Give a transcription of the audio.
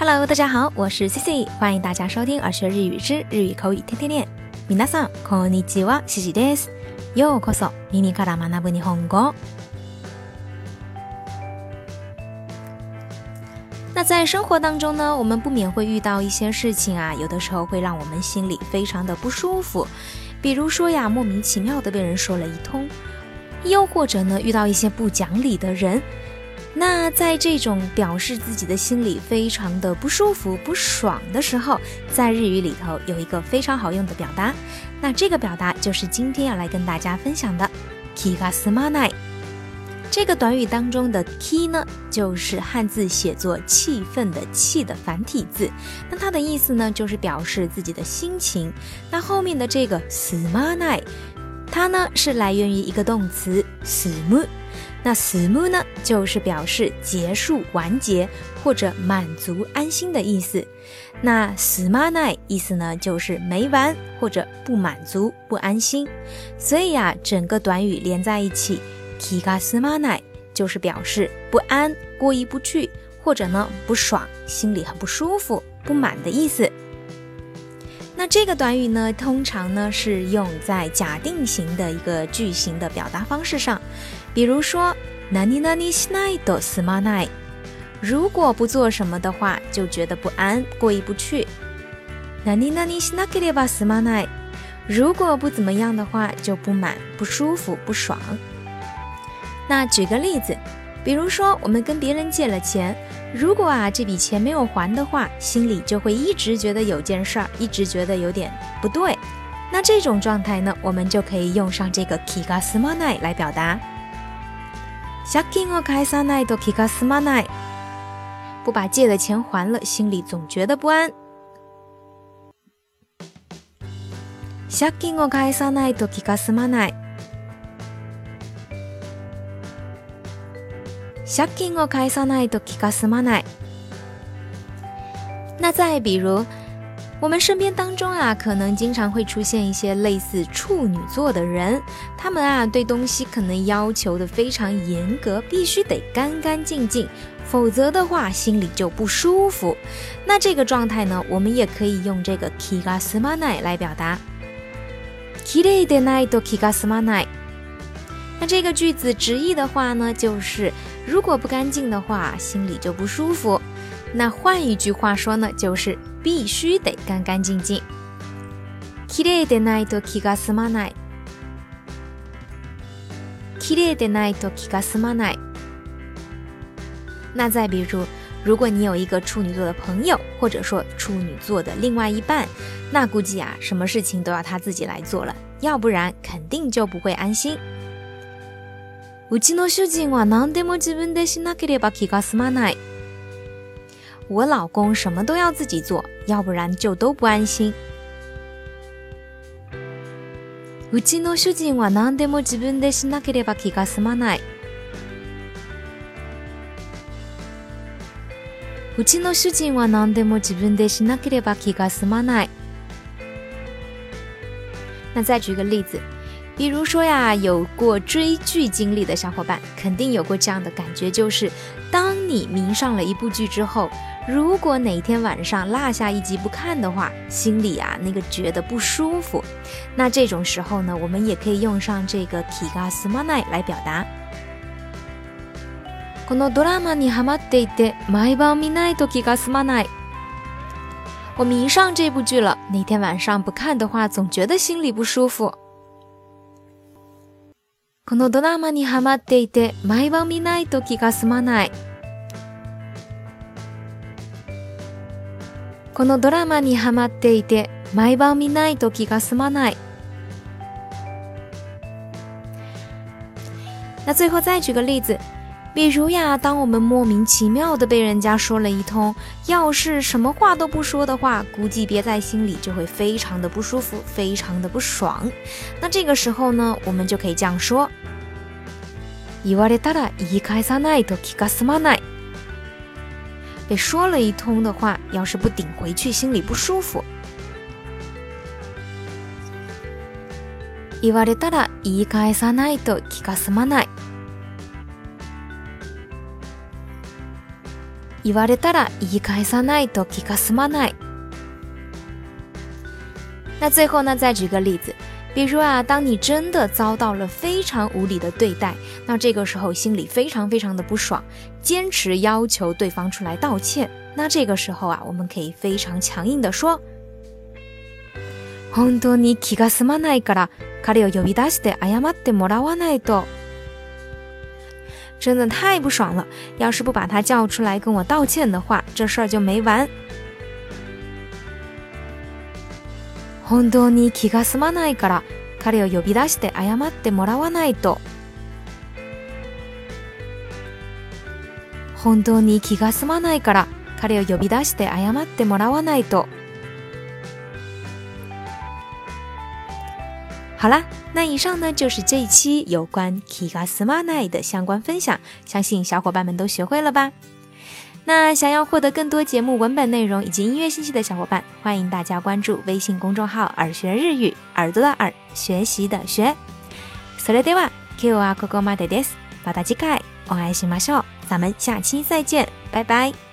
Hello，大家好，我是 Cici，欢迎大家收听《耳学日语之日语口语天天练》。皆さんこんにちは、Cici です。ようこそ耳から学ぶ日本語。那在生活当中呢，我们不免会遇到一些事情啊，有的时候会让我们心里非常的不舒服。比如说呀，莫名其妙的被人说了一通，又或者呢，遇到一些不讲理的人。 那在这种表示自己的心里非常的不舒服、不爽的时候，在日语里头有一个非常好用的表达。那这个表达就是今天要来跟大家分享的 “kigasmanai”。这个短语当中的 “ki” 呢，就是汉字写作“气愤”的“气”的繁体字。那它的意思呢，就是表示自己的心情。那后面的这个 “smanai”，它呢是来源于一个动词 “smu”。那死木呢，就是表示结束、完结或者满足、安心的意思。那死妈奈意思呢，就是没完或者不满足、不安心。所以呀，整个短语连在一起，kiga 死妈奈就是表示不安、过意不去，或者呢不爽、心里很不舒服、不满的意思。那这个短语呢，通常呢是用在假定型的一个句型的表达方式上。比如说，何々しないとすまない。如果不做什么的话，就觉得不安、过意不去。何々しなければすまない。如果不怎么样的话，就不满、不舒服、不爽。那举个例子，比如说我们跟别人借了钱， 如果啊这笔钱没有还的话，心里就会一直觉得有件事儿，一直觉得有点不对。那这种状态呢，我们就可以用上这个 kiga s m a n a i 来表达。借金を返さないと気が済まない。不把借的钱还了，心里总觉得不安。借金を返さないと気が済まない。 借金を返さないと気が済まない。那再比如。我们身边当中啊，可能经常会出现一些类似处女座的人，他们啊对东西可能要求的非常严格，必须得干干净净，否则的话心里就不舒服。那这个状态呢，我们也可以用这个 kigasmanai 来表达。kirei de nai do kigasmanai。那这个句子直译的话呢，就是 如果不干净的话，心里就不舒服。那换一句话说呢，就是。必须得干干净净。きれいでないと気が済まない。きれいでないと気が済まない。那再比如，如果你有一个处女座的朋友，或者说处女座的另外一半，那估计啊，什么事情都要他自己来做了，要不然肯定就不会安心。 うちの主人は何でも自分でしなければ気が済まない。我老公什么都要自己做，要不然就都不安心。うちの主人は何でも自分でしなければ気が済まない。うちの主人は何でも自分でしなければ気が済まない。那再举个例子， 比如说呀，有过追剧经历的小伙伴，肯定有过这样的感觉，就是当你迷上了一部剧之后。如果哪天晚上落下一集不看的话，心里啊那个觉得不舒服，那这种时候呢，我们也可以用上这个 kigasmanai 来表达。このドラマにハマっていて毎晩見ないと気が済まない。我迷上这部剧了，那天晚上不看的话，总觉得心里不舒服。 このドラマにハマっていて毎晩見ないと気が済まない。このドラマにハマっていて毎晩見ないと気が済まない。那最后再举个例子，比如呀，当我们莫名其妙的被人家说了一通，要是什么话都不说的话，估计憋在心里就会非常的不舒服，非常的不爽。那这个时候呢，我们就可以这样说：言われたら言い返さないと気が済まない。被说了一通的话，要是不顶回去，心里不舒服。言われたら言い返さないと気が済まない。 言われたら言い返さないと気が済まない。那最后呢，再举个例子，比如啊，当你真的遭到了非常无理的对待，那这个时候心里非常非常的不爽，坚持要求对方出来道歉。那这个时候啊，我们可以非常强硬的说：“本当に気が済まないから、彼を呼び出して謝ってもらわないと。” 真的太不爽了！要是不把他叫出来跟我道歉的话，这事儿就没完。本当に気が済まないから、彼を呼び出して謝ってもらわないと。本当に気が済まないから、彼を呼び出して謝ってもらわないと。好啦，那以上呢就是这一期有关 Kigasmana 的相关分享，相信小伙伴们都学会了吧？那想要获得更多节目文本内容以及音乐信息的小伙伴，欢迎大家关注微信公众号“耳学日语”，耳朵的耳，学习的学。それでは今日はここまでです。また次回お会いしましょう。咱们下期再见，拜拜。